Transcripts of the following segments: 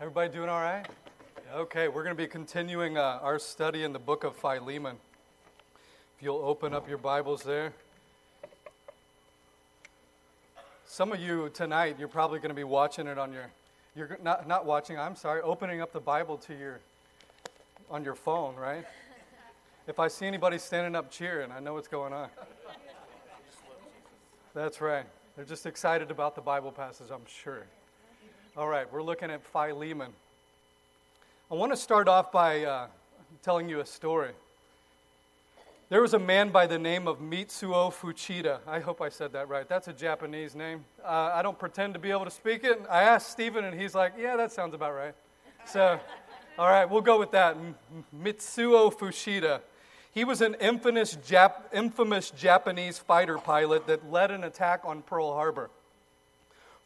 Everybody doing all right? Okay, we're going to be continuing uh, our study in the book of Philemon. If you'll open up your Bibles there. Some of you tonight, you're probably going to be watching it on your, you're not, not watching, I'm sorry, opening up the Bible to your, on your phone, right? If I see anybody standing up cheering, I know what's going on. That's right. They're just excited about the Bible passage, I'm sure. All right, we're looking at Philemon. I want to start off by uh, telling you a story. There was a man by the name of Mitsuo Fuchida. I hope I said that right. That's a Japanese name. Uh, I don't pretend to be able to speak it. I asked Stephen, and he's like, yeah, that sounds about right. So, all right, we'll go with that. Mitsuo Fuchida. He was an infamous, Jap- infamous Japanese fighter pilot that led an attack on Pearl Harbor.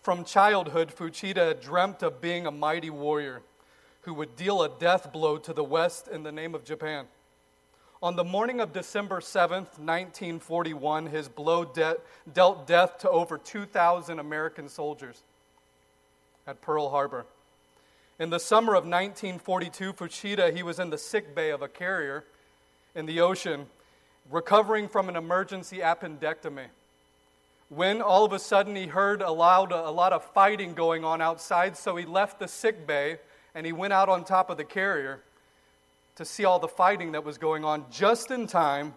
From childhood, Fuchida dreamt of being a mighty warrior who would deal a death blow to the West in the name of Japan. On the morning of December 7th, 1941, his blow de- dealt death to over 2,000 American soldiers at Pearl Harbor. In the summer of 1942, Fuchida, he was in the sick bay of a carrier in the ocean, recovering from an emergency appendectomy when all of a sudden he heard a, loud, a lot of fighting going on outside, so he left the sick bay and he went out on top of the carrier to see all the fighting that was going on. Just in time,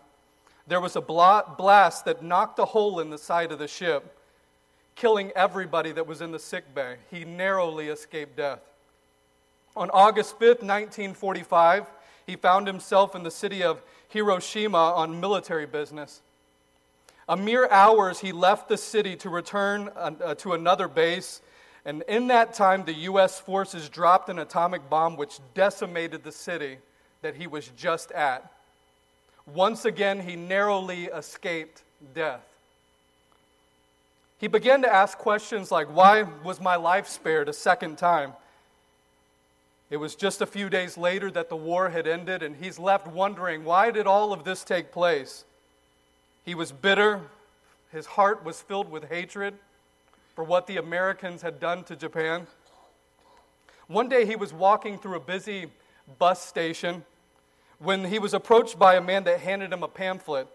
there was a blast that knocked a hole in the side of the ship, killing everybody that was in the sick bay. He narrowly escaped death. On August 5th, 1945, he found himself in the city of Hiroshima on military business. A mere hours, he left the city to return uh, uh, to another base. And in that time, the U.S. forces dropped an atomic bomb which decimated the city that he was just at. Once again, he narrowly escaped death. He began to ask questions like, Why was my life spared a second time? It was just a few days later that the war had ended, and he's left wondering, Why did all of this take place? He was bitter. His heart was filled with hatred for what the Americans had done to Japan. One day he was walking through a busy bus station when he was approached by a man that handed him a pamphlet.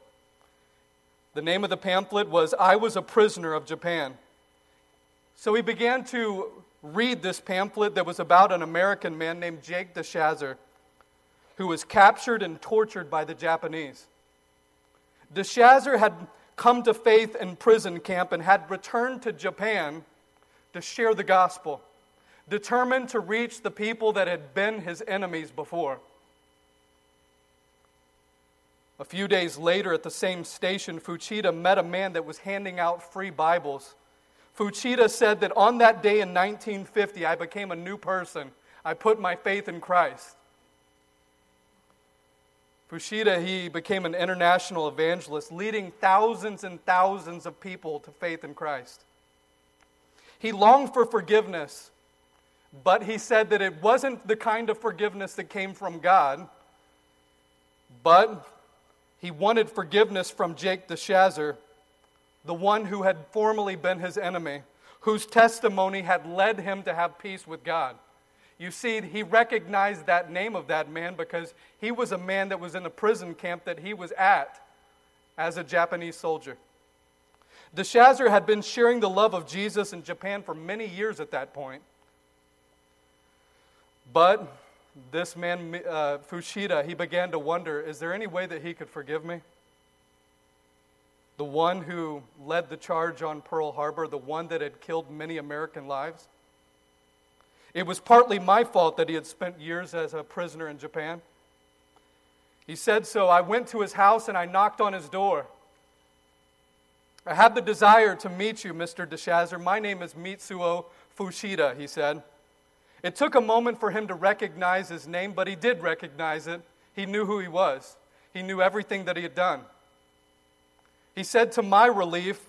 The name of the pamphlet was I Was a Prisoner of Japan. So he began to read this pamphlet that was about an American man named Jake DeShazer who was captured and tortured by the Japanese. DeShazer had come to faith in prison camp and had returned to Japan to share the gospel, determined to reach the people that had been his enemies before. A few days later, at the same station, Fuchida met a man that was handing out free Bibles. Fuchida said that on that day in 1950, I became a new person. I put my faith in Christ. Fuchida, he became an international evangelist, leading thousands and thousands of people to faith in Christ. He longed for forgiveness, but he said that it wasn't the kind of forgiveness that came from God, but he wanted forgiveness from Jake the DeShazer, the one who had formerly been his enemy, whose testimony had led him to have peace with God. You see, he recognized that name of that man because he was a man that was in a prison camp that he was at as a Japanese soldier. DeShazer had been sharing the love of Jesus in Japan for many years at that point. But this man, uh, Fuchida, he began to wonder is there any way that he could forgive me? The one who led the charge on Pearl Harbor, the one that had killed many American lives? It was partly my fault that he had spent years as a prisoner in Japan. He said so. I went to his house and I knocked on his door. I have the desire to meet you, Mr. DeShazer. My name is Mitsuo Fuchida, he said. It took a moment for him to recognize his name, but he did recognize it. He knew who he was, he knew everything that he had done. He said, to my relief,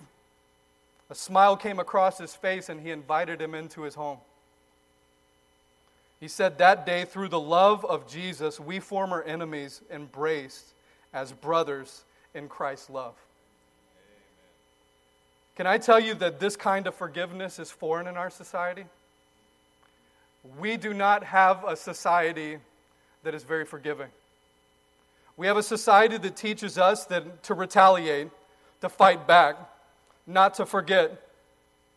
a smile came across his face and he invited him into his home. He said, That day, through the love of Jesus, we former enemies embraced as brothers in Christ's love. Amen. Can I tell you that this kind of forgiveness is foreign in our society? we do not have a society that is very forgiving. We have a society that teaches us that to retaliate, to fight back, not to forget,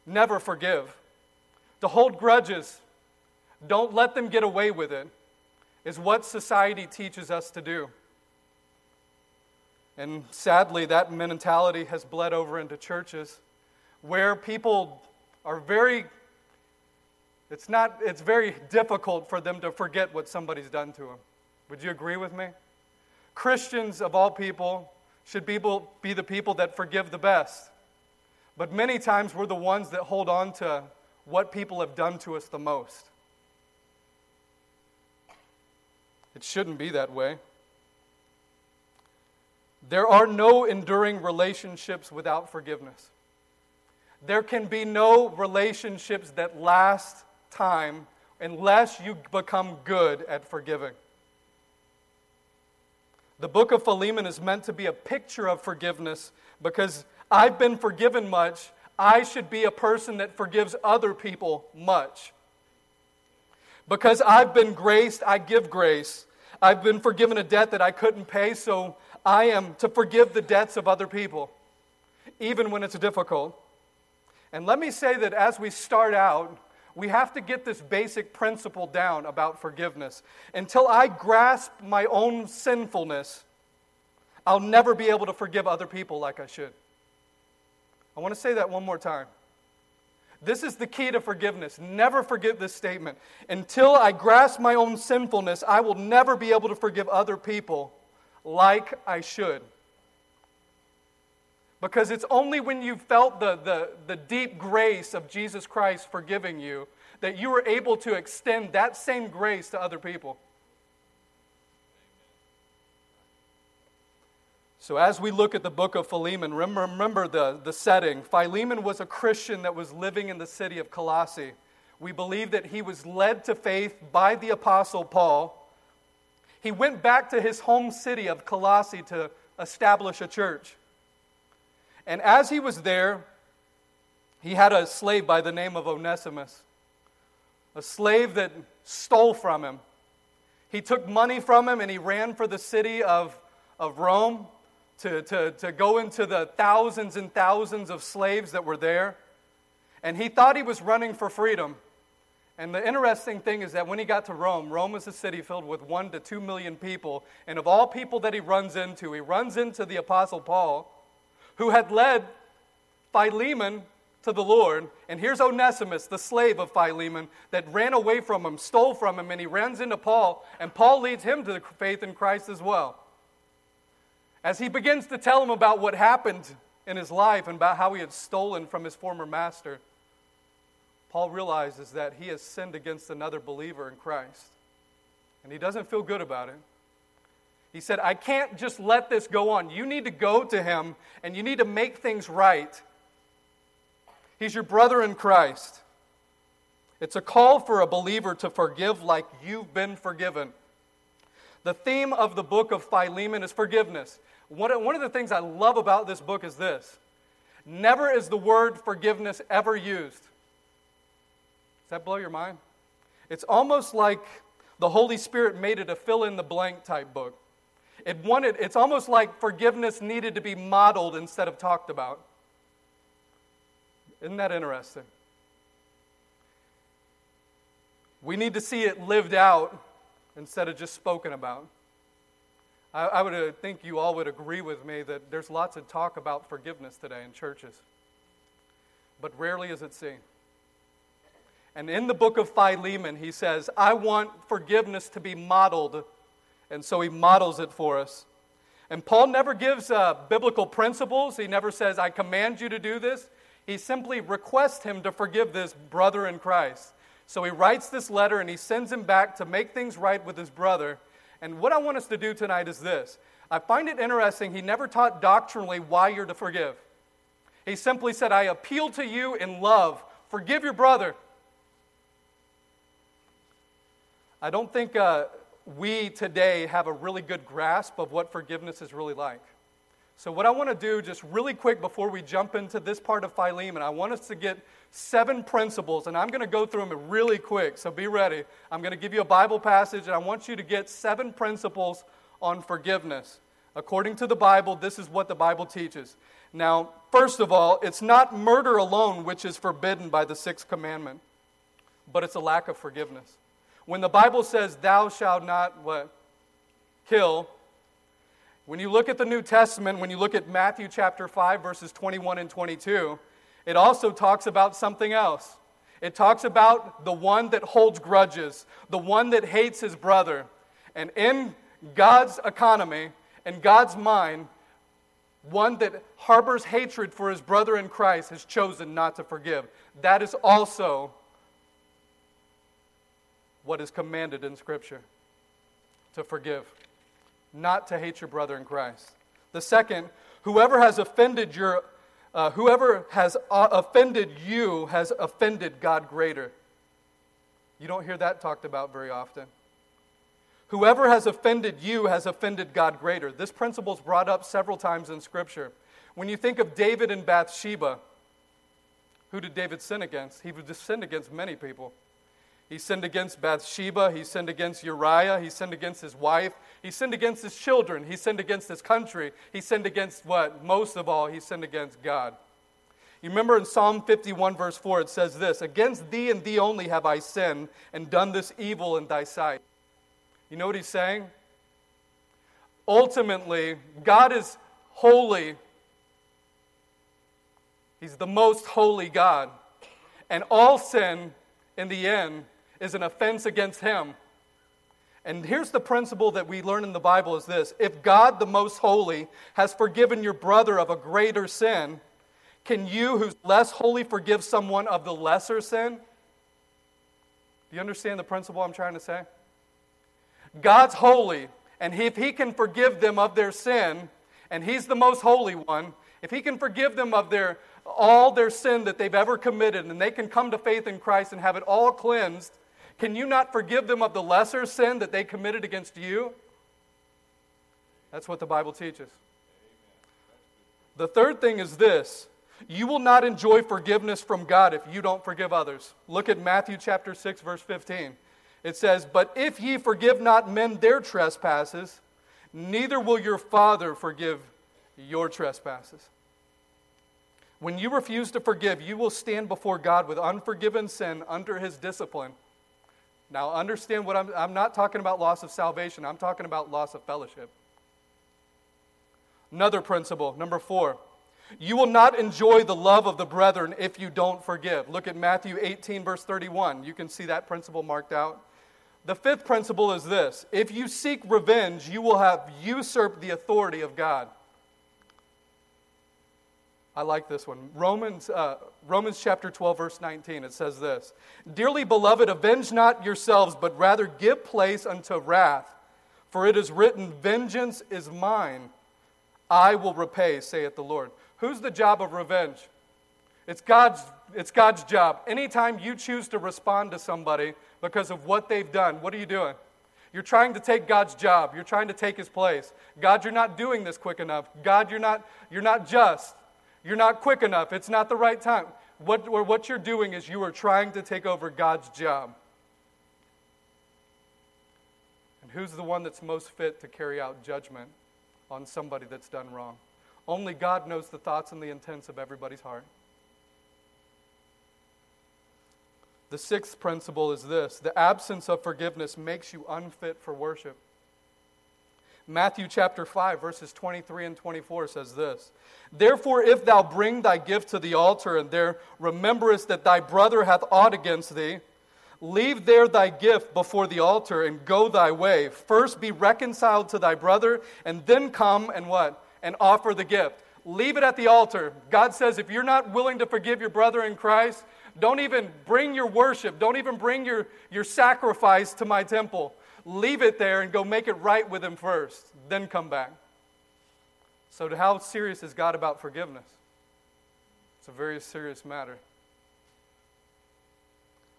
never forgive, to hold grudges, don't let them get away with it, is what society teaches us to do. And sadly, that mentality has bled over into churches where people are very it's not it's very difficult for them to forget what somebody's done to them. Would you agree with me? Christians of all people should be, be the people that forgive the best. But many times we're the ones that hold on to what people have done to us the most. It shouldn't be that way. There are no enduring relationships without forgiveness. There can be no relationships that last time unless you become good at forgiving. The book of Philemon is meant to be a picture of forgiveness because I've been forgiven much. I should be a person that forgives other people much. Because I've been graced, I give grace. I've been forgiven a debt that I couldn't pay, so I am to forgive the debts of other people, even when it's difficult. And let me say that as we start out, we have to get this basic principle down about forgiveness. Until I grasp my own sinfulness, I'll never be able to forgive other people like I should. I want to say that one more time. This is the key to forgiveness. Never forget this statement. Until I grasp my own sinfulness, I will never be able to forgive other people like I should. Because it's only when you felt the, the, the deep grace of Jesus Christ forgiving you that you were able to extend that same grace to other people. So, as we look at the book of Philemon, remember the, the setting. Philemon was a Christian that was living in the city of Colossae. We believe that he was led to faith by the Apostle Paul. He went back to his home city of Colossae to establish a church. And as he was there, he had a slave by the name of Onesimus, a slave that stole from him. He took money from him and he ran for the city of, of Rome to, to, to go into the thousands and thousands of slaves that were there. And he thought he was running for freedom. And the interesting thing is that when he got to Rome, Rome is a city filled with one to two million people. And of all people that he runs into, he runs into the Apostle Paul, who had led Philemon to the Lord. And here's Onesimus, the slave of Philemon, that ran away from him, stole from him, and he runs into Paul. And Paul leads him to the faith in Christ as well. As he begins to tell him about what happened in his life and about how he had stolen from his former master, Paul realizes that he has sinned against another believer in Christ. And he doesn't feel good about it. He said, I can't just let this go on. You need to go to him and you need to make things right. He's your brother in Christ. It's a call for a believer to forgive like you've been forgiven. The theme of the book of Philemon is forgiveness. One, of the things I love about this book is this never is the word forgiveness ever used. Does that blow your mind? It's almost like the Holy Spirit made it a fill in the blank type book. It wanted, it's almost like forgiveness needed to be modeled instead of talked about. Isn't that interesting? We need to see it lived out instead of just spoken about. I, I would uh, think you all would agree with me that there's lots of talk about forgiveness today in churches, but rarely is it seen. And in the book of Philemon, he says, I want forgiveness to be modeled. And so he models it for us. And Paul never gives uh, biblical principles. He never says, I command you to do this. He simply requests him to forgive this brother in Christ. So he writes this letter and he sends him back to make things right with his brother. And what I want us to do tonight is this I find it interesting, he never taught doctrinally why you're to forgive. He simply said, I appeal to you in love. Forgive your brother. I don't think uh, we today have a really good grasp of what forgiveness is really like. So, what I want to do just really quick before we jump into this part of Philemon, I want us to get seven principles, and I'm going to go through them really quick. So, be ready. I'm going to give you a Bible passage, and I want you to get seven principles on forgiveness. According to the Bible, this is what the Bible teaches. Now, first of all, it's not murder alone which is forbidden by the sixth commandment, but it's a lack of forgiveness. When the Bible says, Thou shalt not what? Kill. When you look at the New Testament, when you look at Matthew chapter 5, verses 21 and 22, it also talks about something else. It talks about the one that holds grudges, the one that hates his brother. And in God's economy, in God's mind, one that harbors hatred for his brother in Christ has chosen not to forgive. That is also what is commanded in Scripture to forgive, not to hate your brother in Christ. The second, whoever has offended your uh, whoever has uh, offended you has offended God greater. You don't hear that talked about very often. Whoever has offended you has offended God greater. This principle is brought up several times in Scripture. When you think of David and Bathsheba, who did David sin against? He would sin against many people. He sinned against Bathsheba. He sinned against Uriah. He sinned against his wife. He sinned against his children. He sinned against his country. He sinned against what? Most of all, he sinned against God. You remember in Psalm 51, verse 4, it says this Against thee and thee only have I sinned and done this evil in thy sight. You know what he's saying? Ultimately, God is holy. He's the most holy God. And all sin, in the end, is an offense against him. And here's the principle that we learn in the Bible is this. If God the most holy has forgiven your brother of a greater sin, can you who's less holy forgive someone of the lesser sin? Do you understand the principle I'm trying to say? God's holy, and if He can forgive them of their sin, and He's the most holy one, if He can forgive them of their all their sin that they've ever committed, and they can come to faith in Christ and have it all cleansed, can you not forgive them of the lesser sin that they committed against you? That's what the Bible teaches. The third thing is this you will not enjoy forgiveness from God if you don't forgive others. Look at Matthew chapter 6 verse 15. It says, But if ye forgive not men their trespasses, neither will your Father forgive your trespasses. When you refuse to forgive, you will stand before God with unforgiven sin under his discipline. Now, understand what I'm, I'm not talking about loss of salvation, I'm talking about loss of fellowship. Another principle, number four. You will not enjoy the love of the brethren if you don't forgive. Look at Matthew 18, verse 31. You can see that principle marked out. The fifth principle is this if you seek revenge, you will have usurped the authority of God. I like this one. Romans, uh, Romans chapter 12, verse 19, it says this Dearly beloved, avenge not yourselves, but rather give place unto wrath. For it is written, Vengeance is mine, I will repay, saith the Lord. Who's the job of revenge? It's God's, it's God's job. Anytime you choose to respond to somebody because of what they've done, what are you doing? You're trying to take God's job. You're trying to take his place. God, you're not doing this quick enough. God, you're not, you're not just. You're not quick enough. It's not the right time. What, what you're doing is you are trying to take over God's job. And who's the one that's most fit to carry out judgment on somebody that's done wrong? Only God knows the thoughts and the intents of everybody's heart. The sixth principle is this the absence of forgiveness makes you unfit for worship. Matthew chapter 5, verses 23 and 24 says this Therefore, if thou bring thy gift to the altar, and there rememberest that thy brother hath aught against thee, leave there thy gift before the altar, and go thy way. First be reconciled to thy brother, and then come and what? And offer the gift. Leave it at the altar. God says, if you're not willing to forgive your brother in Christ, don't even bring your worship. Don't even bring your, your sacrifice to my temple. Leave it there and go make it right with Him first, then come back. So, how serious is God about forgiveness? It's a very serious matter.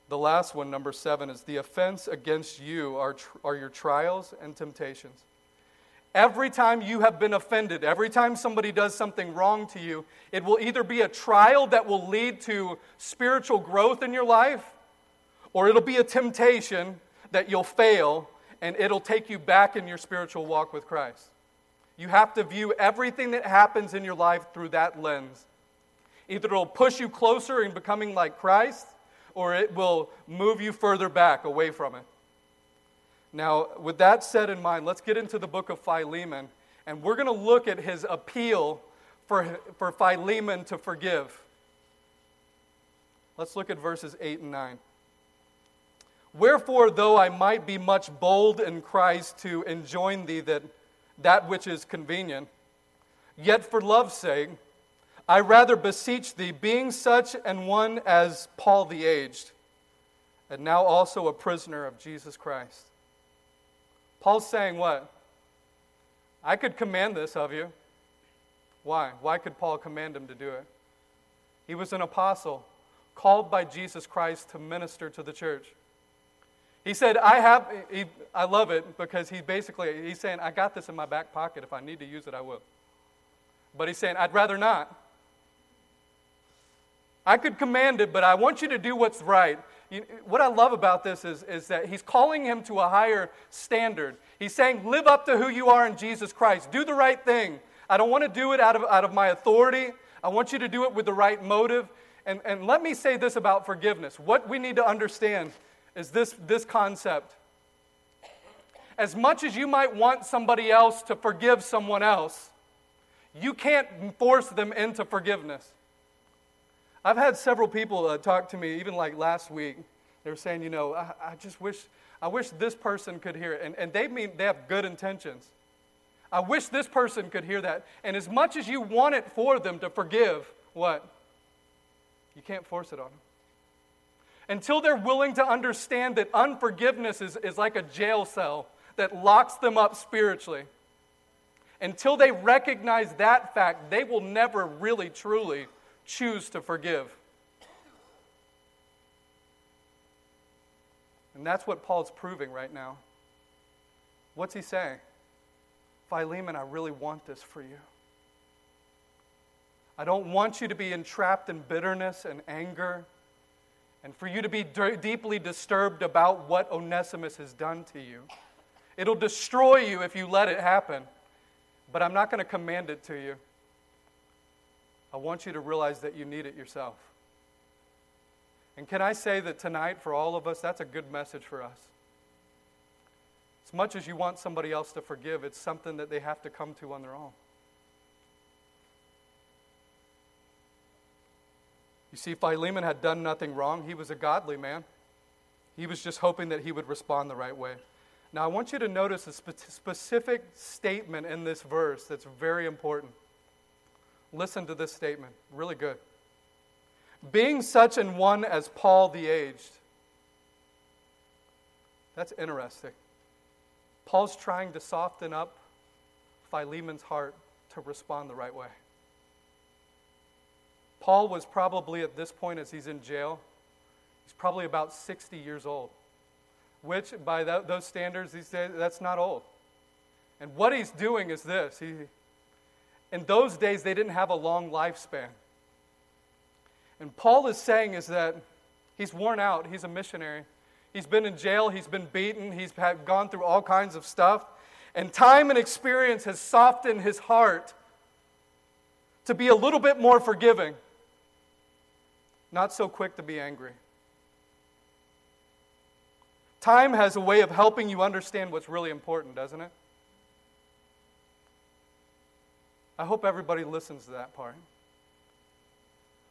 The last one, number seven, is the offense against you are, tr- are your trials and temptations. Every time you have been offended, every time somebody does something wrong to you, it will either be a trial that will lead to spiritual growth in your life, or it'll be a temptation that you'll fail and it'll take you back in your spiritual walk with Christ. You have to view everything that happens in your life through that lens. Either it'll push you closer in becoming like Christ, or it will move you further back away from it. Now, with that said in mind, let's get into the book of Philemon, and we're going to look at his appeal for, for Philemon to forgive. Let's look at verses 8 and 9. Wherefore, though I might be much bold in Christ to enjoin thee that, that which is convenient, yet for love's sake, I rather beseech thee, being such an one as Paul the aged, and now also a prisoner of Jesus Christ Paul's saying what? I could command this of you. Why? Why could Paul command him to do it? He was an apostle called by Jesus Christ to minister to the church. He said, I have, he, I love it because he basically, he's saying, I got this in my back pocket. If I need to use it, I will. But he's saying, I'd rather not. I could command it, but I want you to do what's right. You, what I love about this is, is that he's calling him to a higher standard. He's saying, live up to who you are in Jesus Christ. Do the right thing. I don't want to do it out of, out of my authority. I want you to do it with the right motive. And, and let me say this about forgiveness. What we need to understand is this, this concept. As much as you might want somebody else to forgive someone else, you can't force them into forgiveness. I've had several people uh, talk to me, even like last week. They were saying, you know, I, I just wish, I wish this person could hear it. And, and they mean they have good intentions. I wish this person could hear that. And as much as you want it for them to forgive, what? You can't force it on them. Until they're willing to understand that unforgiveness is, is like a jail cell that locks them up spiritually. Until they recognize that fact, they will never really, truly choose to forgive. And that's what Paul's proving right now. What's he saying? Philemon, I really want this for you. I don't want you to be entrapped in bitterness and anger and for you to be d- deeply disturbed about what Onesimus has done to you. It'll destroy you if you let it happen, but I'm not going to command it to you. I want you to realize that you need it yourself. And can I say that tonight, for all of us, that's a good message for us. As much as you want somebody else to forgive, it's something that they have to come to on their own. You see, Philemon had done nothing wrong. He was a godly man. He was just hoping that he would respond the right way. Now, I want you to notice a spe- specific statement in this verse that's very important. Listen to this statement, really good. Being such an one as Paul the aged. That's interesting. Paul's trying to soften up Philemon's heart to respond the right way. Paul was probably at this point, as he's in jail, he's probably about 60 years old, which, by that, those standards, he said that's not old. And what he's doing is this he, in those days, they didn't have a long lifespan. And Paul is saying is that he's worn out. He's a missionary. He's been in jail. He's been beaten. He's had, gone through all kinds of stuff. And time and experience has softened his heart to be a little bit more forgiving, not so quick to be angry. Time has a way of helping you understand what's really important, doesn't it? I hope everybody listens to that part.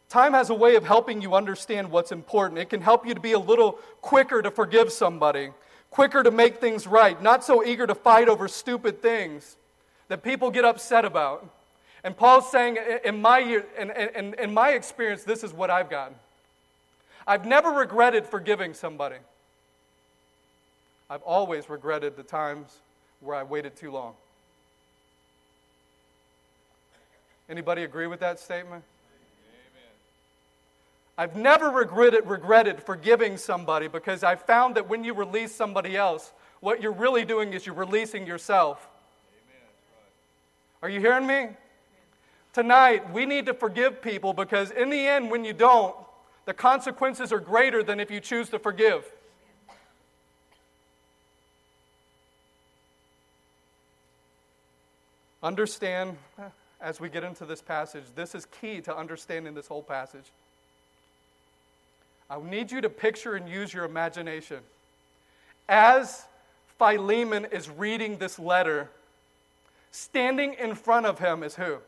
Time has a way of helping you understand what's important. It can help you to be a little quicker to forgive somebody, quicker to make things right, not so eager to fight over stupid things that people get upset about. And Paul's saying, in my, in, in, in my experience, this is what I've gotten. I've never regretted forgiving somebody. I've always regretted the times where I waited too long. Anybody agree with that statement? Amen. I've never regretted, regretted forgiving somebody because I found that when you release somebody else, what you're really doing is you're releasing yourself. Amen. Are you hearing me? Tonight, we need to forgive people because, in the end, when you don't, the consequences are greater than if you choose to forgive. Understand as we get into this passage, this is key to understanding this whole passage. I need you to picture and use your imagination. As Philemon is reading this letter, standing in front of him is who?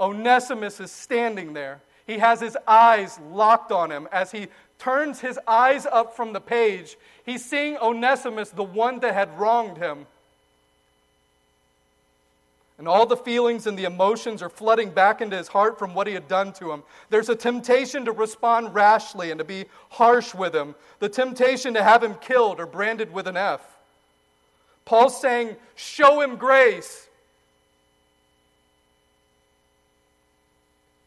Onesimus is standing there. He has his eyes locked on him. As he turns his eyes up from the page, he's seeing Onesimus, the one that had wronged him. And all the feelings and the emotions are flooding back into his heart from what he had done to him. There's a temptation to respond rashly and to be harsh with him, the temptation to have him killed or branded with an F. Paul's saying, Show him grace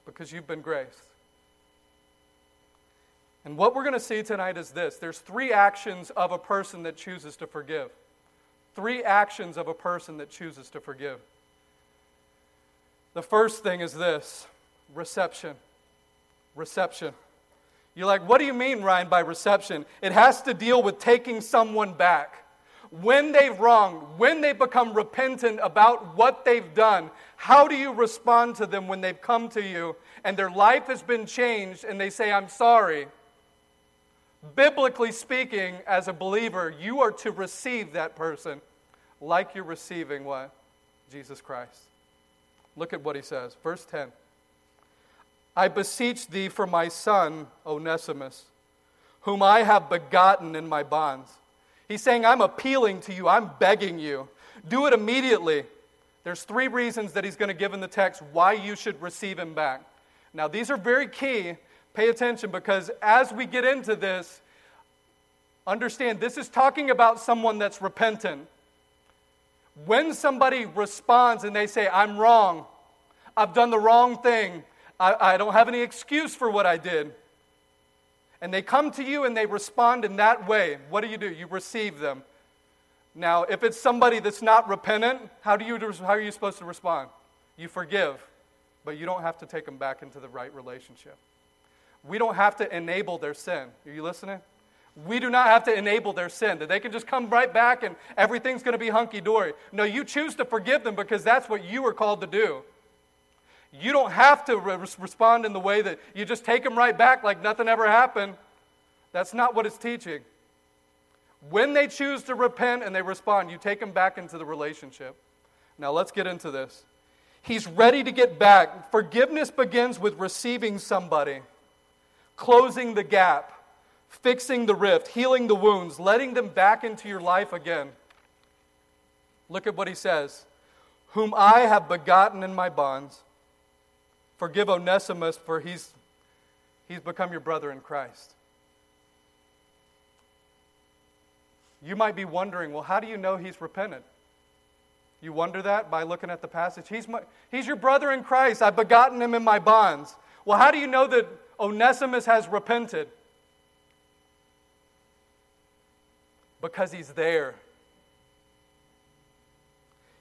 because you've been graced. And what we're going to see tonight is this there's three actions of a person that chooses to forgive. Three actions of a person that chooses to forgive. The first thing is this reception. Reception. You're like, what do you mean, Ryan, by reception? It has to deal with taking someone back. When they've wronged, when they become repentant about what they've done, how do you respond to them when they've come to you and their life has been changed and they say, I'm sorry? Biblically speaking, as a believer, you are to receive that person like you're receiving what? Jesus Christ. Look at what he says. Verse 10 I beseech thee for my son, Onesimus, whom I have begotten in my bonds. He's saying, I'm appealing to you, I'm begging you. Do it immediately. There's three reasons that he's going to give in the text why you should receive him back. Now, these are very key. Pay attention because as we get into this, understand this is talking about someone that's repentant. When somebody responds and they say, I'm wrong, I've done the wrong thing, I, I don't have any excuse for what I did, and they come to you and they respond in that way, what do you do? You receive them. Now, if it's somebody that's not repentant, how, do you, how are you supposed to respond? You forgive, but you don't have to take them back into the right relationship. We don't have to enable their sin. Are you listening? We do not have to enable their sin, that they can just come right back and everything's going to be hunky dory. No, you choose to forgive them because that's what you were called to do. You don't have to re- respond in the way that you just take them right back like nothing ever happened. That's not what it's teaching. When they choose to repent and they respond, you take them back into the relationship. Now let's get into this. He's ready to get back. Forgiveness begins with receiving somebody, closing the gap fixing the rift, healing the wounds, letting them back into your life again. Look at what he says Whom I have begotten in my bonds. Forgive Onesimus, for he's, he's become your brother in Christ. You might be wondering, well, how do you know he's repented? You wonder that by looking at the passage. He's, my, he's your brother in Christ. I've begotten him in my bonds. Well, how do you know that Onesimus has repented? Because he's there.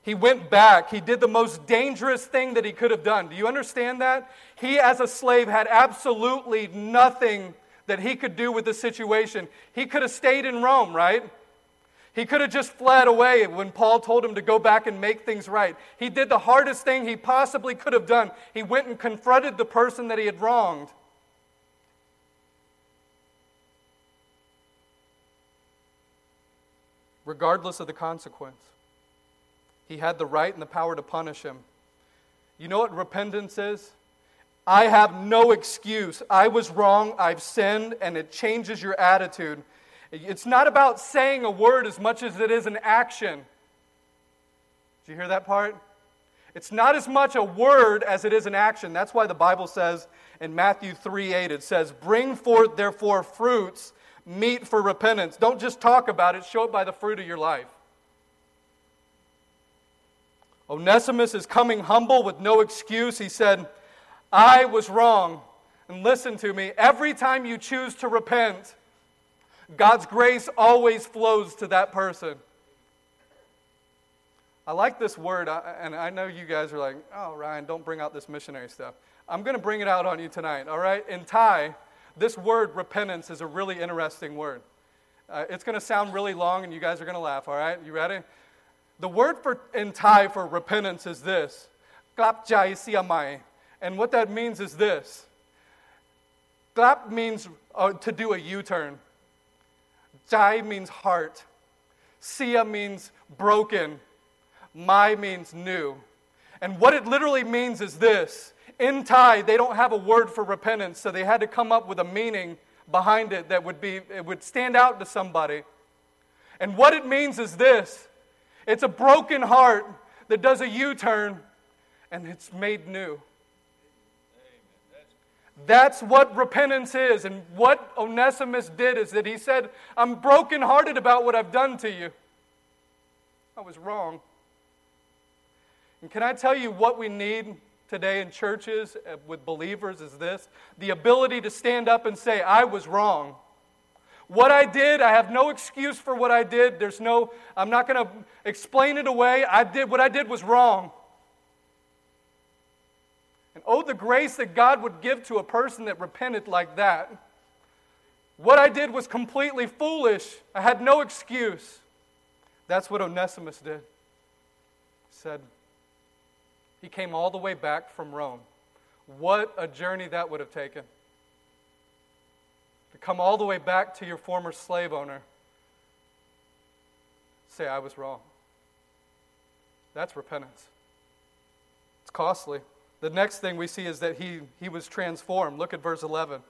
He went back. He did the most dangerous thing that he could have done. Do you understand that? He, as a slave, had absolutely nothing that he could do with the situation. He could have stayed in Rome, right? He could have just fled away when Paul told him to go back and make things right. He did the hardest thing he possibly could have done. He went and confronted the person that he had wronged. regardless of the consequence. He had the right and the power to punish him. You know what repentance is? I have no excuse. I was wrong. I've sinned, and it changes your attitude. It's not about saying a word as much as it is an action. Did you hear that part? It's not as much a word as it is an action. That's why the Bible says in Matthew 3 8, it says, Bring forth therefore fruits meet for repentance. Don't just talk about it, show it by the fruit of your life. Onesimus is coming humble with no excuse. He said, I was wrong. And listen to me every time you choose to repent, God's grace always flows to that person. I like this word, and I know you guys are like, oh, Ryan, don't bring out this missionary stuff. I'm going to bring it out on you tonight, all right? In Thai, this word repentance is a really interesting word. Uh, it's going to sound really long, and you guys are going to laugh, all right? You ready? The word for, in Thai for repentance is this, klap jai siamai. And what that means is this. Klap means uh, to do a U-turn. Jai means heart. Sia means broken. Mai means new. And what it literally means is this. In Thai, they don't have a word for repentance, so they had to come up with a meaning behind it that would be it would stand out to somebody. And what it means is this. It's a broken heart that does a U-turn and it's made new. That's what repentance is. And what Onesimus did is that he said, I'm brokenhearted about what I've done to you. I was wrong. And can I tell you what we need today in churches uh, with believers is this the ability to stand up and say, I was wrong. What I did, I have no excuse for what I did. There's no, I'm not going to explain it away. I did, what I did was wrong. And oh, the grace that God would give to a person that repented like that. What I did was completely foolish. I had no excuse. That's what Onesimus did. He said, he came all the way back from Rome. What a journey that would have taken. To come all the way back to your former slave owner. Say, I was wrong. That's repentance. It's costly. The next thing we see is that he, he was transformed. Look at verse 11.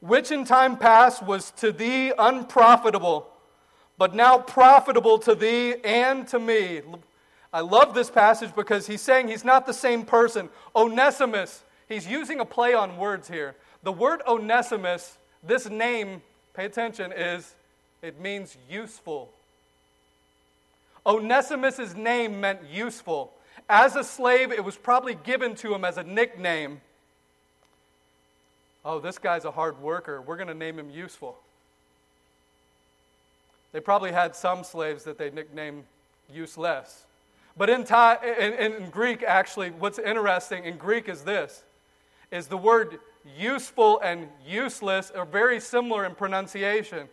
Which in time past was to thee unprofitable, but now profitable to thee and to me. I love this passage because he's saying he's not the same person. Onesimus, he's using a play on words here. The word Onesimus, this name, pay attention, is it means useful. Onesimus' name meant useful. As a slave, it was probably given to him as a nickname. Oh, this guy's a hard worker. We're going to name him useful. They probably had some slaves that they nicknamed useless. But in, Thai, in, in Greek, actually, what's interesting in Greek is this is the word useful and useless are very similar in pronunciation.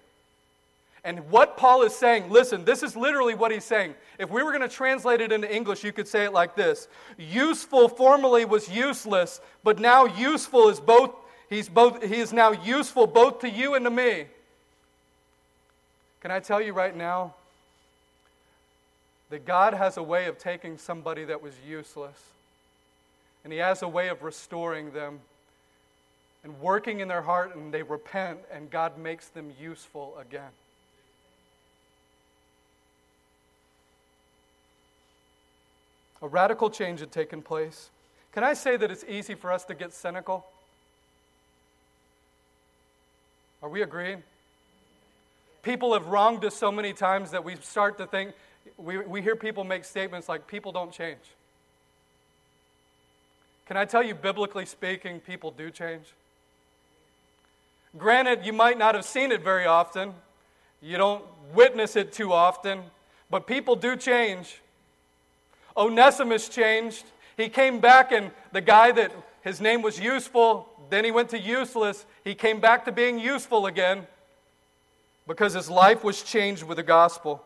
And what Paul is saying, listen, this is literally what he's saying. If we were going to translate it into English, you could say it like this Useful formerly was useless, but now useful is both, he's both, he is now useful both to you and to me. Can I tell you right now that God has a way of taking somebody that was useless, and he has a way of restoring them and working in their heart, and they repent, and God makes them useful again. A radical change had taken place. Can I say that it's easy for us to get cynical? Are we agreeing? People have wronged us so many times that we start to think, we, we hear people make statements like, people don't change. Can I tell you, biblically speaking, people do change? Granted, you might not have seen it very often, you don't witness it too often, but people do change. Onesimus changed. He came back, and the guy that his name was useful, then he went to useless. He came back to being useful again because his life was changed with the gospel.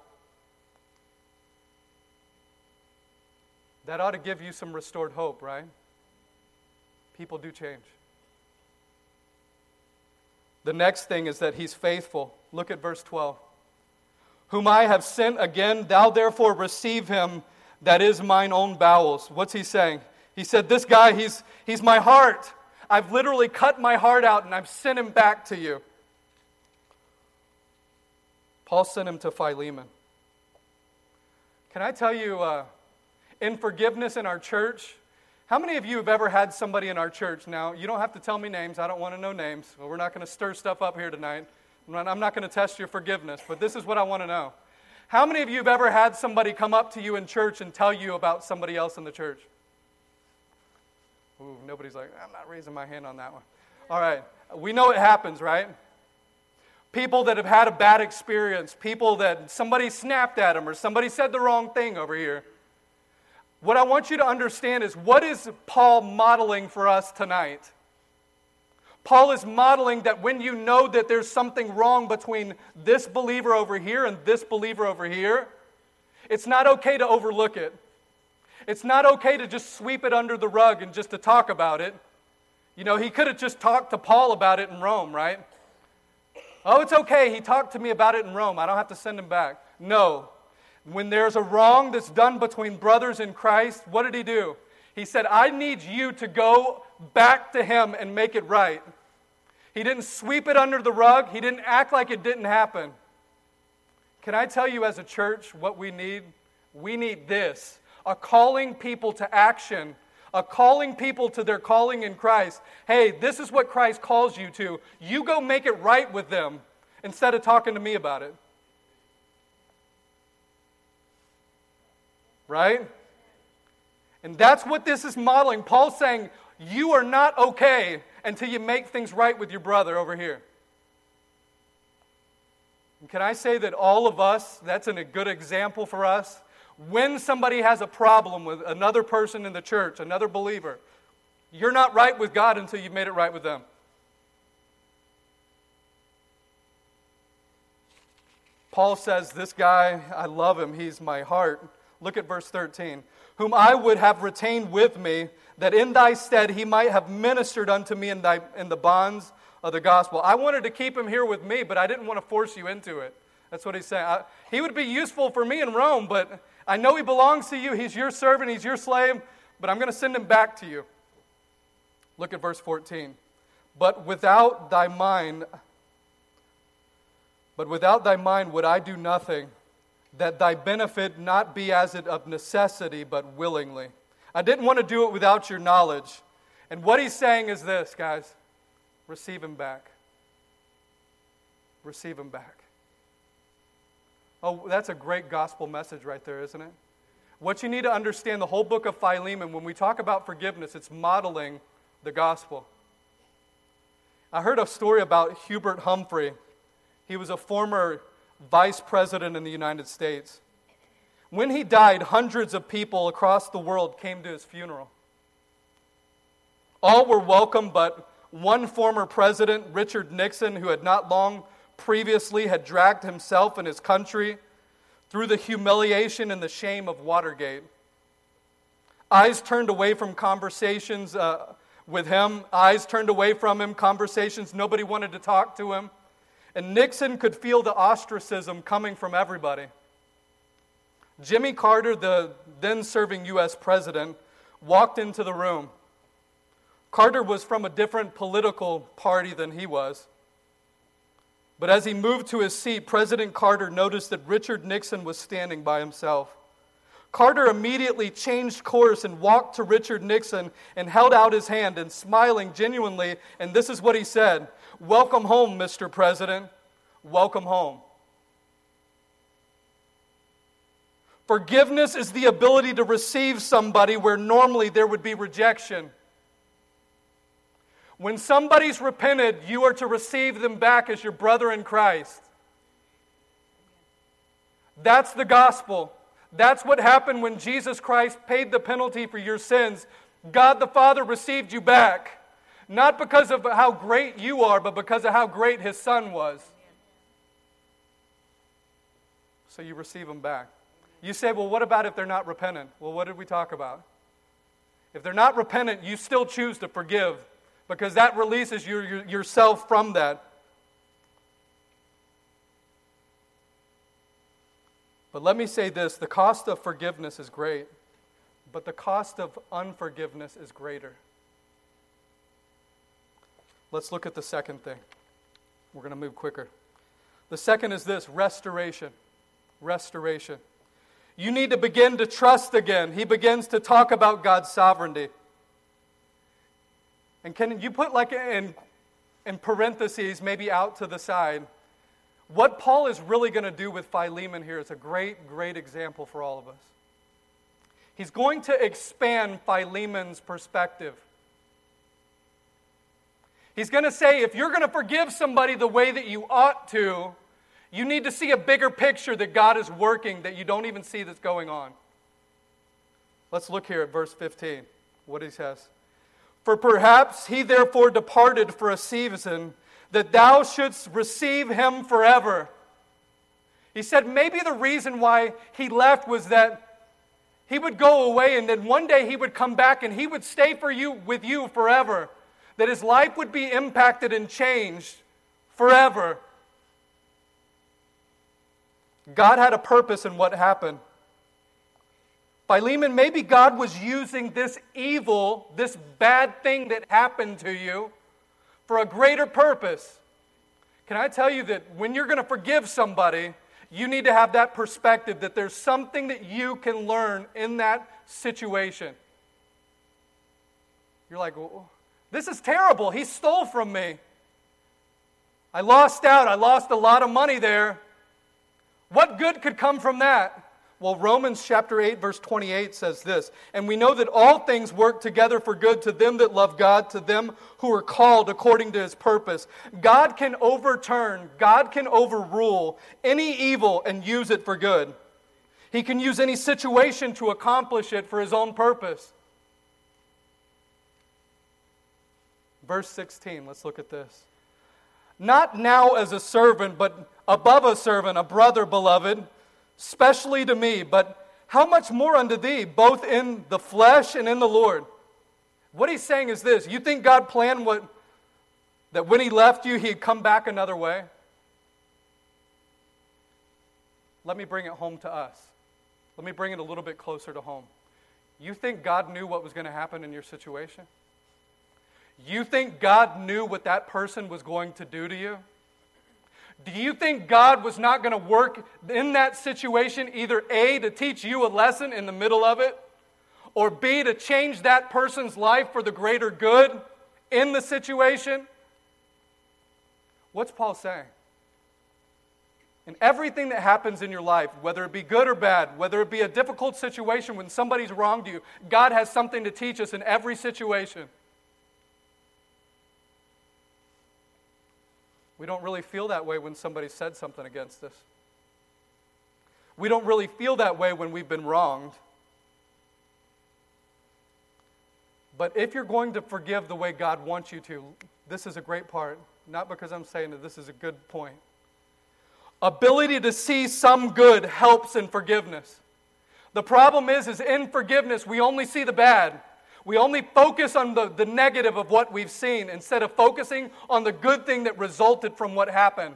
That ought to give you some restored hope, right? People do change. The next thing is that he's faithful. Look at verse 12. Whom I have sent again, thou therefore receive him that is mine own bowels. What's he saying? He said, This guy, he's, he's my heart. I've literally cut my heart out and I've sent him back to you. Paul sent him to Philemon. Can I tell you, uh, in forgiveness in our church, how many of you have ever had somebody in our church? Now, you don't have to tell me names. I don't want to know names. Well, we're not going to stir stuff up here tonight. I'm not, not going to test your forgiveness, but this is what I want to know. How many of you have ever had somebody come up to you in church and tell you about somebody else in the church? Ooh, nobody's like, I'm not raising my hand on that one. All right. We know it happens, right? People that have had a bad experience, people that somebody snapped at them or somebody said the wrong thing over here. What I want you to understand is what is Paul modeling for us tonight? Paul is modeling that when you know that there's something wrong between this believer over here and this believer over here, it's not okay to overlook it. It's not okay to just sweep it under the rug and just to talk about it. You know, he could have just talked to Paul about it in Rome, right? Oh, it's okay. He talked to me about it in Rome. I don't have to send him back. No. When there's a wrong that's done between brothers in Christ, what did he do? He said, I need you to go back to him and make it right. He didn't sweep it under the rug, he didn't act like it didn't happen. Can I tell you, as a church, what we need? We need this a calling people to action, a calling people to their calling in Christ. Hey, this is what Christ calls you to. You go make it right with them instead of talking to me about it. Right? And that's what this is modeling. Paul's saying, You are not okay until you make things right with your brother over here. And can I say that all of us, that's a good example for us? When somebody has a problem with another person in the church, another believer, you're not right with God until you've made it right with them. Paul says, This guy, I love him, he's my heart. Look at verse 13. Whom I would have retained with me, that in thy stead he might have ministered unto me in, thy, in the bonds of the gospel. I wanted to keep him here with me, but I didn't want to force you into it. That's what he's saying. I, he would be useful for me in Rome, but I know he belongs to you. He's your servant, he's your slave, but I'm going to send him back to you. Look at verse 14. But without thy mind, but without thy mind would I do nothing, that thy benefit not be as it of necessity, but willingly. I didn't want to do it without your knowledge. And what he's saying is this, guys receive him back. Receive him back. Oh, that's a great gospel message right there, isn't it? What you need to understand the whole book of Philemon, when we talk about forgiveness, it's modeling the gospel. I heard a story about Hubert Humphrey. He was a former vice president in the United States. When he died, hundreds of people across the world came to his funeral. All were welcome, but one former president, Richard Nixon, who had not long previously had dragged himself and his country through the humiliation and the shame of Watergate. Eyes turned away from conversations uh, with him, eyes turned away from him, conversations nobody wanted to talk to him. And Nixon could feel the ostracism coming from everybody. Jimmy Carter, the then serving U.S. president, walked into the room. Carter was from a different political party than he was. But as he moved to his seat, President Carter noticed that Richard Nixon was standing by himself. Carter immediately changed course and walked to Richard Nixon and held out his hand and smiling genuinely, and this is what he said Welcome home, Mr. President. Welcome home. Forgiveness is the ability to receive somebody where normally there would be rejection. When somebody's repented, you are to receive them back as your brother in Christ. That's the gospel. That's what happened when Jesus Christ paid the penalty for your sins. God the Father received you back, not because of how great you are, but because of how great His Son was. So you receive him back. You say, well, what about if they're not repentant? Well, what did we talk about? If they're not repentant, you still choose to forgive because that releases your, your, yourself from that. But let me say this the cost of forgiveness is great, but the cost of unforgiveness is greater. Let's look at the second thing. We're going to move quicker. The second is this restoration. Restoration. You need to begin to trust again. He begins to talk about God's sovereignty. And can you put like in, in parentheses, maybe out to the side, what Paul is really going to do with Philemon here is a great, great example for all of us. He's going to expand Philemon's perspective. He's going to say if you're going to forgive somebody the way that you ought to, you need to see a bigger picture that God is working that you don't even see that's going on. Let's look here at verse 15, what he says. For perhaps he therefore departed for a season, that thou shouldst receive him forever. He said maybe the reason why he left was that he would go away and then one day he would come back and he would stay for you with you forever. That his life would be impacted and changed forever. God had a purpose in what happened. Philemon, maybe God was using this evil, this bad thing that happened to you, for a greater purpose. Can I tell you that when you're going to forgive somebody, you need to have that perspective that there's something that you can learn in that situation. You're like, this is terrible. He stole from me. I lost out. I lost a lot of money there. What good could come from that? Well, Romans chapter 8, verse 28 says this And we know that all things work together for good to them that love God, to them who are called according to his purpose. God can overturn, God can overrule any evil and use it for good. He can use any situation to accomplish it for his own purpose. Verse 16, let's look at this. Not now as a servant, but above a servant, a brother, beloved specially to me, but how much more unto thee, both in the flesh and in the Lord? What he's saying is this you think God planned what, that when he left you, he'd come back another way? Let me bring it home to us. Let me bring it a little bit closer to home. You think God knew what was going to happen in your situation? You think God knew what that person was going to do to you? Do you think God was not going to work in that situation, either A, to teach you a lesson in the middle of it, or B, to change that person's life for the greater good in the situation? What's Paul saying? In everything that happens in your life, whether it be good or bad, whether it be a difficult situation when somebody's wronged you, God has something to teach us in every situation. We don't really feel that way when somebody said something against us. We don't really feel that way when we've been wronged. But if you're going to forgive the way God wants you to, this is a great part. Not because I'm saying that this is a good point. Ability to see some good helps in forgiveness. The problem is, is in forgiveness, we only see the bad. We only focus on the, the negative of what we've seen instead of focusing on the good thing that resulted from what happened.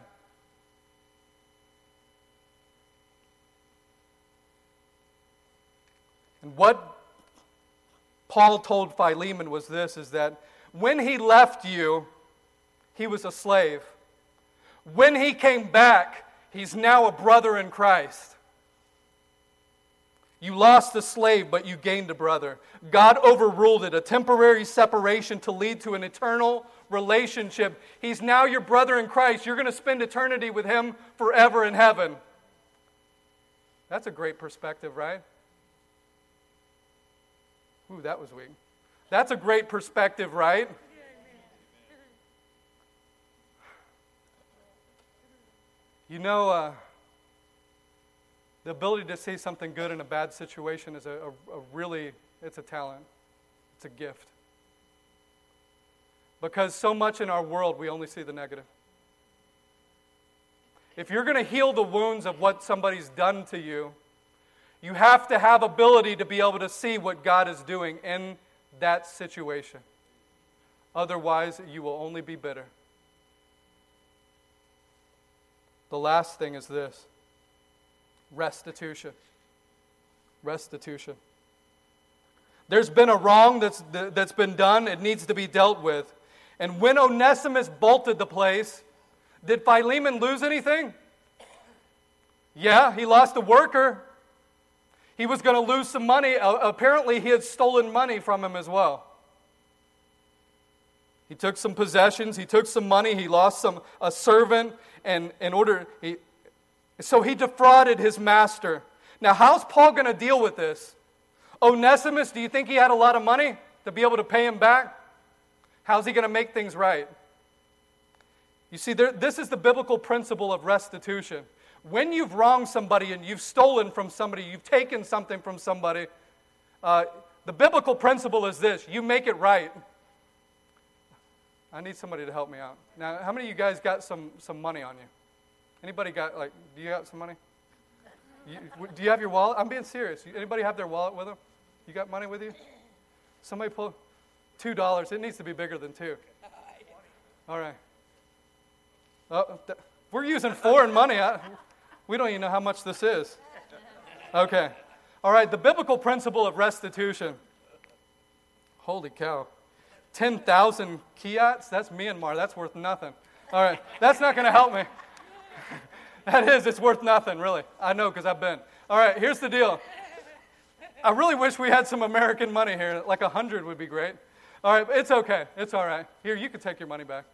And what Paul told Philemon was this is that when he left you, he was a slave. When he came back, he's now a brother in Christ. You lost a slave, but you gained a brother. God overruled it, a temporary separation to lead to an eternal relationship. He's now your brother in Christ. You're going to spend eternity with him forever in heaven. That's a great perspective, right? Ooh, that was weak. That's a great perspective, right? You know, uh, the ability to see something good in a bad situation is a, a, a really, it's a talent. It's a gift. Because so much in our world, we only see the negative. If you're going to heal the wounds of what somebody's done to you, you have to have ability to be able to see what God is doing in that situation. Otherwise, you will only be bitter. The last thing is this restitution. Restitution. There's been a wrong that's, that's been done, it needs to be dealt with. And when Onesimus bolted the place, did Philemon lose anything? Yeah, he lost a worker. He was going to lose some money. Apparently, he had stolen money from him as well. He took some possessions, he took some money, he lost some a servant, and in order he, so he defrauded his master. Now, how's Paul going to deal with this? Onesimus, do you think he had a lot of money to be able to pay him back? How's he going to make things right? You see, there, this is the biblical principle of restitution. When you've wronged somebody and you've stolen from somebody, you've taken something from somebody, Uh, the biblical principle is this you make it right. I need somebody to help me out. Now, how many of you guys got some, some money on you? Anybody got, like, do you got some money? You, do you have your wallet? I'm being serious. Anybody have their wallet with them? You got money with you? Somebody pull two dollars. It needs to be bigger than two. All right. Oh, th- we're using foreign money. I, we don't even know how much this is. Okay. All right. The biblical principle of restitution. Holy cow. 10,000 kyats? That's Myanmar. That's worth nothing. All right. That's not going to help me. that is. It's worth nothing, really. I know because I've been. All right. Here's the deal. I really wish we had some American money here. Like a hundred would be great. All right, it's okay. It's all right. Here, you can take your money back.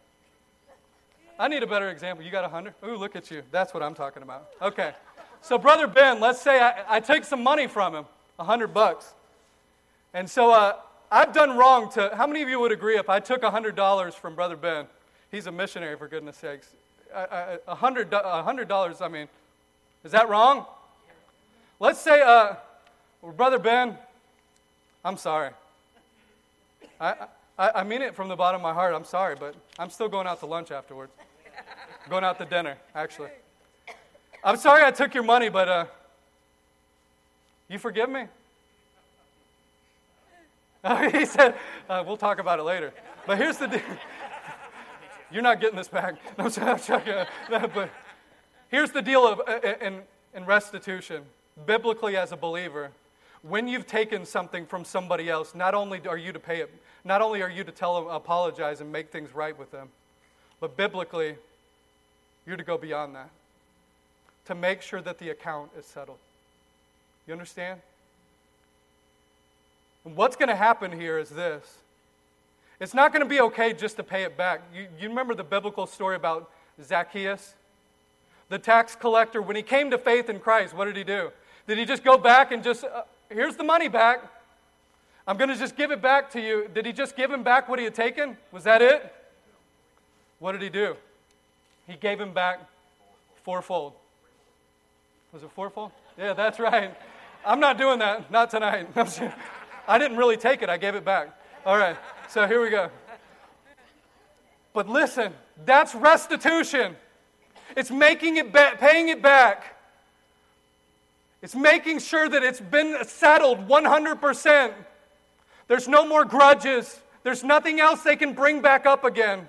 I need a better example. You got a hundred? Ooh, look at you. That's what I'm talking about. Okay. So, Brother Ben, let's say I, I take some money from him, a hundred bucks. And so uh, I've done wrong to, how many of you would agree if I took a hundred dollars from Brother Ben? He's a missionary, for goodness sakes. A hundred dollars, I mean, is that wrong? Let's say, uh, Brother Ben, I'm sorry. I, I, I mean it from the bottom of my heart. I'm sorry, but I'm still going out to lunch afterwards. going out to dinner, actually. I'm sorry I took your money, but uh, you forgive me? he said, uh, we'll talk about it later. But here's the deal. You're not getting this back. No, I'm sorry, but here's the deal of, uh, in, in restitution. Biblically, as a believer, when you've taken something from somebody else, not only are you to pay it, not only are you to tell them, apologize and make things right with them, but biblically, you're to go beyond that to make sure that the account is settled. You understand? And what's going to happen here is this it's not going to be okay just to pay it back. You, you remember the biblical story about Zacchaeus? The tax collector, when he came to faith in Christ, what did he do? Did he just go back and just, uh, here's the money back? I'm going to just give it back to you. Did he just give him back what he had taken? Was that it? What did he do? He gave him back fourfold. Was it fourfold? Yeah, that's right. I'm not doing that. Not tonight. I didn't really take it. I gave it back. All right. So here we go. But listen, that's restitution. It's making it back, paying it back. It's making sure that it's been settled 100%. There's no more grudges. There's nothing else they can bring back up again.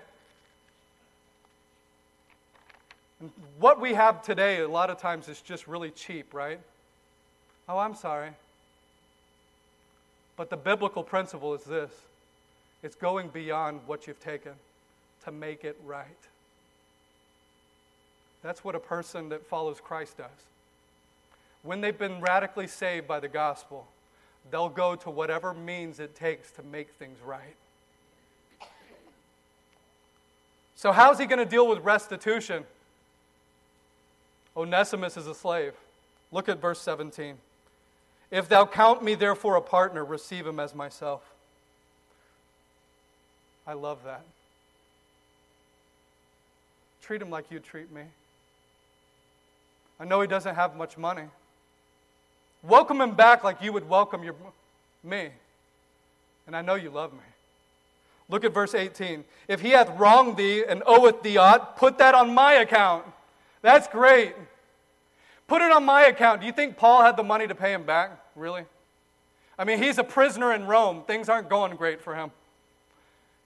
what we have today, a lot of times, is just really cheap, right? Oh, I'm sorry. But the biblical principle is this it's going beyond what you've taken to make it right. That's what a person that follows Christ does. When they've been radically saved by the gospel, they'll go to whatever means it takes to make things right. So, how's he going to deal with restitution? Onesimus is a slave. Look at verse 17. If thou count me therefore a partner, receive him as myself. I love that. Treat him like you treat me. I know he doesn't have much money. Welcome him back like you would welcome your, me. And I know you love me. Look at verse 18. If he hath wronged thee and oweth thee aught, put that on my account. That's great. Put it on my account. Do you think Paul had the money to pay him back? Really? I mean, he's a prisoner in Rome. Things aren't going great for him.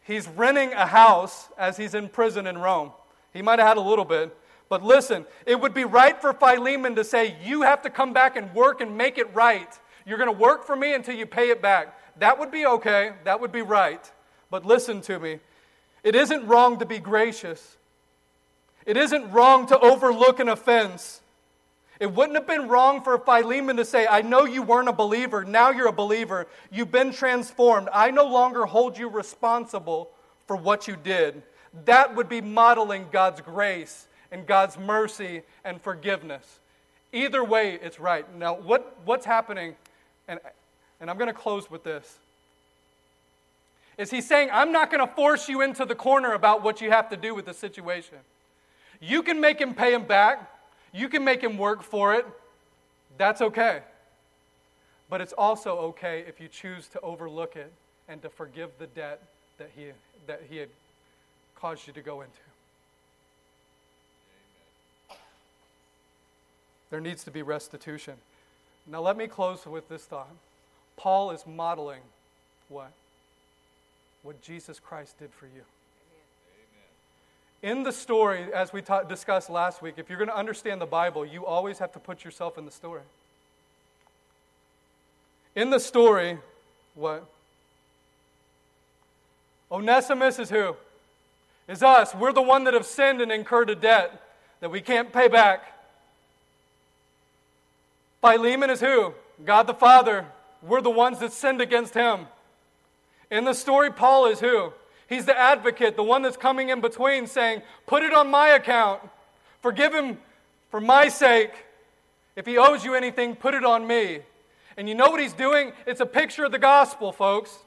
He's renting a house as he's in prison in Rome. He might have had a little bit, but listen, it would be right for Philemon to say, You have to come back and work and make it right. You're going to work for me until you pay it back. That would be okay. That would be right. But listen to me. It isn't wrong to be gracious, it isn't wrong to overlook an offense. It wouldn't have been wrong for Philemon to say, I know you weren't a believer. Now you're a believer. You've been transformed. I no longer hold you responsible for what you did. That would be modeling God's grace and God's mercy and forgiveness. Either way, it's right. Now, what, what's happening, and, and I'm going to close with this, is he's saying, I'm not going to force you into the corner about what you have to do with the situation. You can make him pay him back, you can make him work for it. That's okay. But it's also okay if you choose to overlook it and to forgive the debt that he, that he had caused you to go into. There needs to be restitution. Now, let me close with this thought. Paul is modeling what? What Jesus Christ did for you. In the story, as we ta- discussed last week, if you're going to understand the Bible, you always have to put yourself in the story. In the story, what? Onesimus is who? Is us. We're the one that have sinned and incurred a debt that we can't pay back. Philemon is who? God the Father. We're the ones that sinned against him. In the story, Paul is who? He's the advocate, the one that's coming in between saying, Put it on my account. Forgive him for my sake. If he owes you anything, put it on me. And you know what he's doing? It's a picture of the gospel, folks.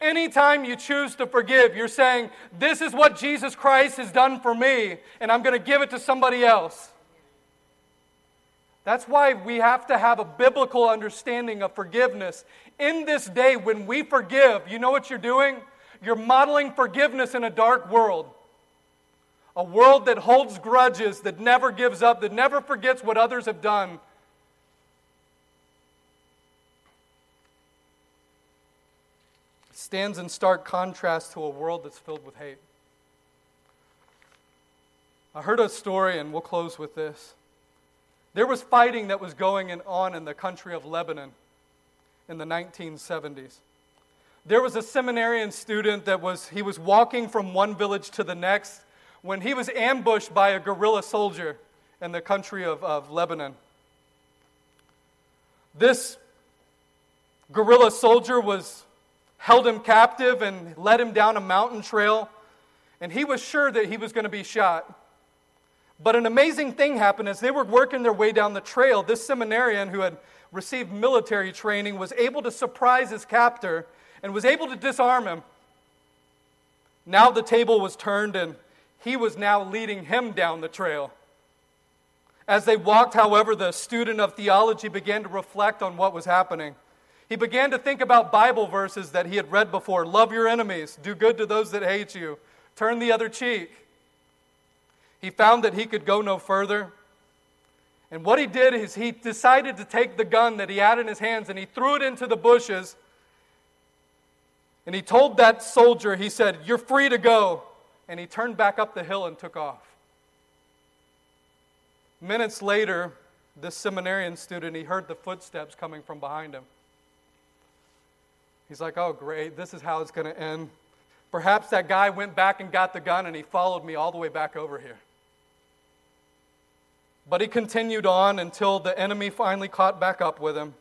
Anytime you choose to forgive, you're saying, This is what Jesus Christ has done for me, and I'm going to give it to somebody else. That's why we have to have a biblical understanding of forgiveness. In this day, when we forgive, you know what you're doing? You're modeling forgiveness in a dark world. A world that holds grudges, that never gives up, that never forgets what others have done. stands in stark contrast to a world that's filled with hate. I heard a story, and we'll close with this. There was fighting that was going on in the country of Lebanon in the 1970s. There was a seminarian student that was he was walking from one village to the next when he was ambushed by a guerrilla soldier in the country of, of Lebanon. This guerrilla soldier was held him captive and led him down a mountain trail, and he was sure that he was going to be shot. But an amazing thing happened as they were working their way down the trail. This seminarian who had received military training was able to surprise his captor and was able to disarm him. Now the table was turned and he was now leading him down the trail. As they walked, however, the student of theology began to reflect on what was happening. He began to think about Bible verses that he had read before love your enemies, do good to those that hate you, turn the other cheek. He found that he could go no further. And what he did is he decided to take the gun that he had in his hands and he threw it into the bushes. And he told that soldier, he said, You're free to go. And he turned back up the hill and took off. Minutes later, this seminarian student, he heard the footsteps coming from behind him. He's like, Oh, great, this is how it's going to end. Perhaps that guy went back and got the gun and he followed me all the way back over here. But he continued on until the enemy finally caught back up with him.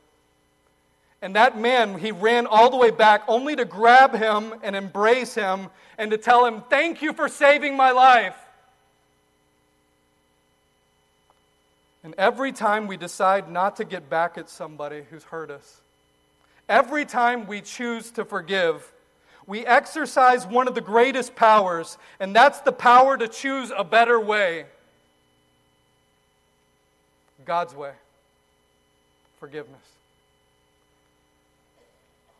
And that man, he ran all the way back only to grab him and embrace him and to tell him, Thank you for saving my life. And every time we decide not to get back at somebody who's hurt us, every time we choose to forgive, we exercise one of the greatest powers, and that's the power to choose a better way. God's way forgiveness.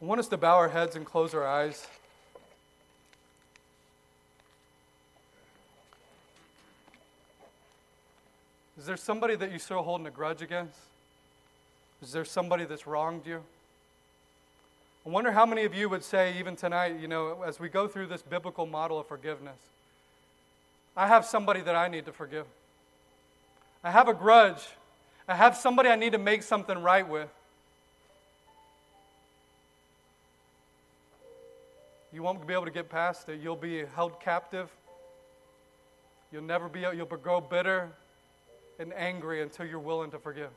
I want us to bow our heads and close our eyes. Is there somebody that you're still holding a grudge against? Is there somebody that's wronged you? I wonder how many of you would say, even tonight, you know, as we go through this biblical model of forgiveness, I have somebody that I need to forgive. I have a grudge I have somebody I need to make something right with. You won't be able to get past it. You'll be held captive. You'll never be you'll grow bitter and angry until you're willing to forgive.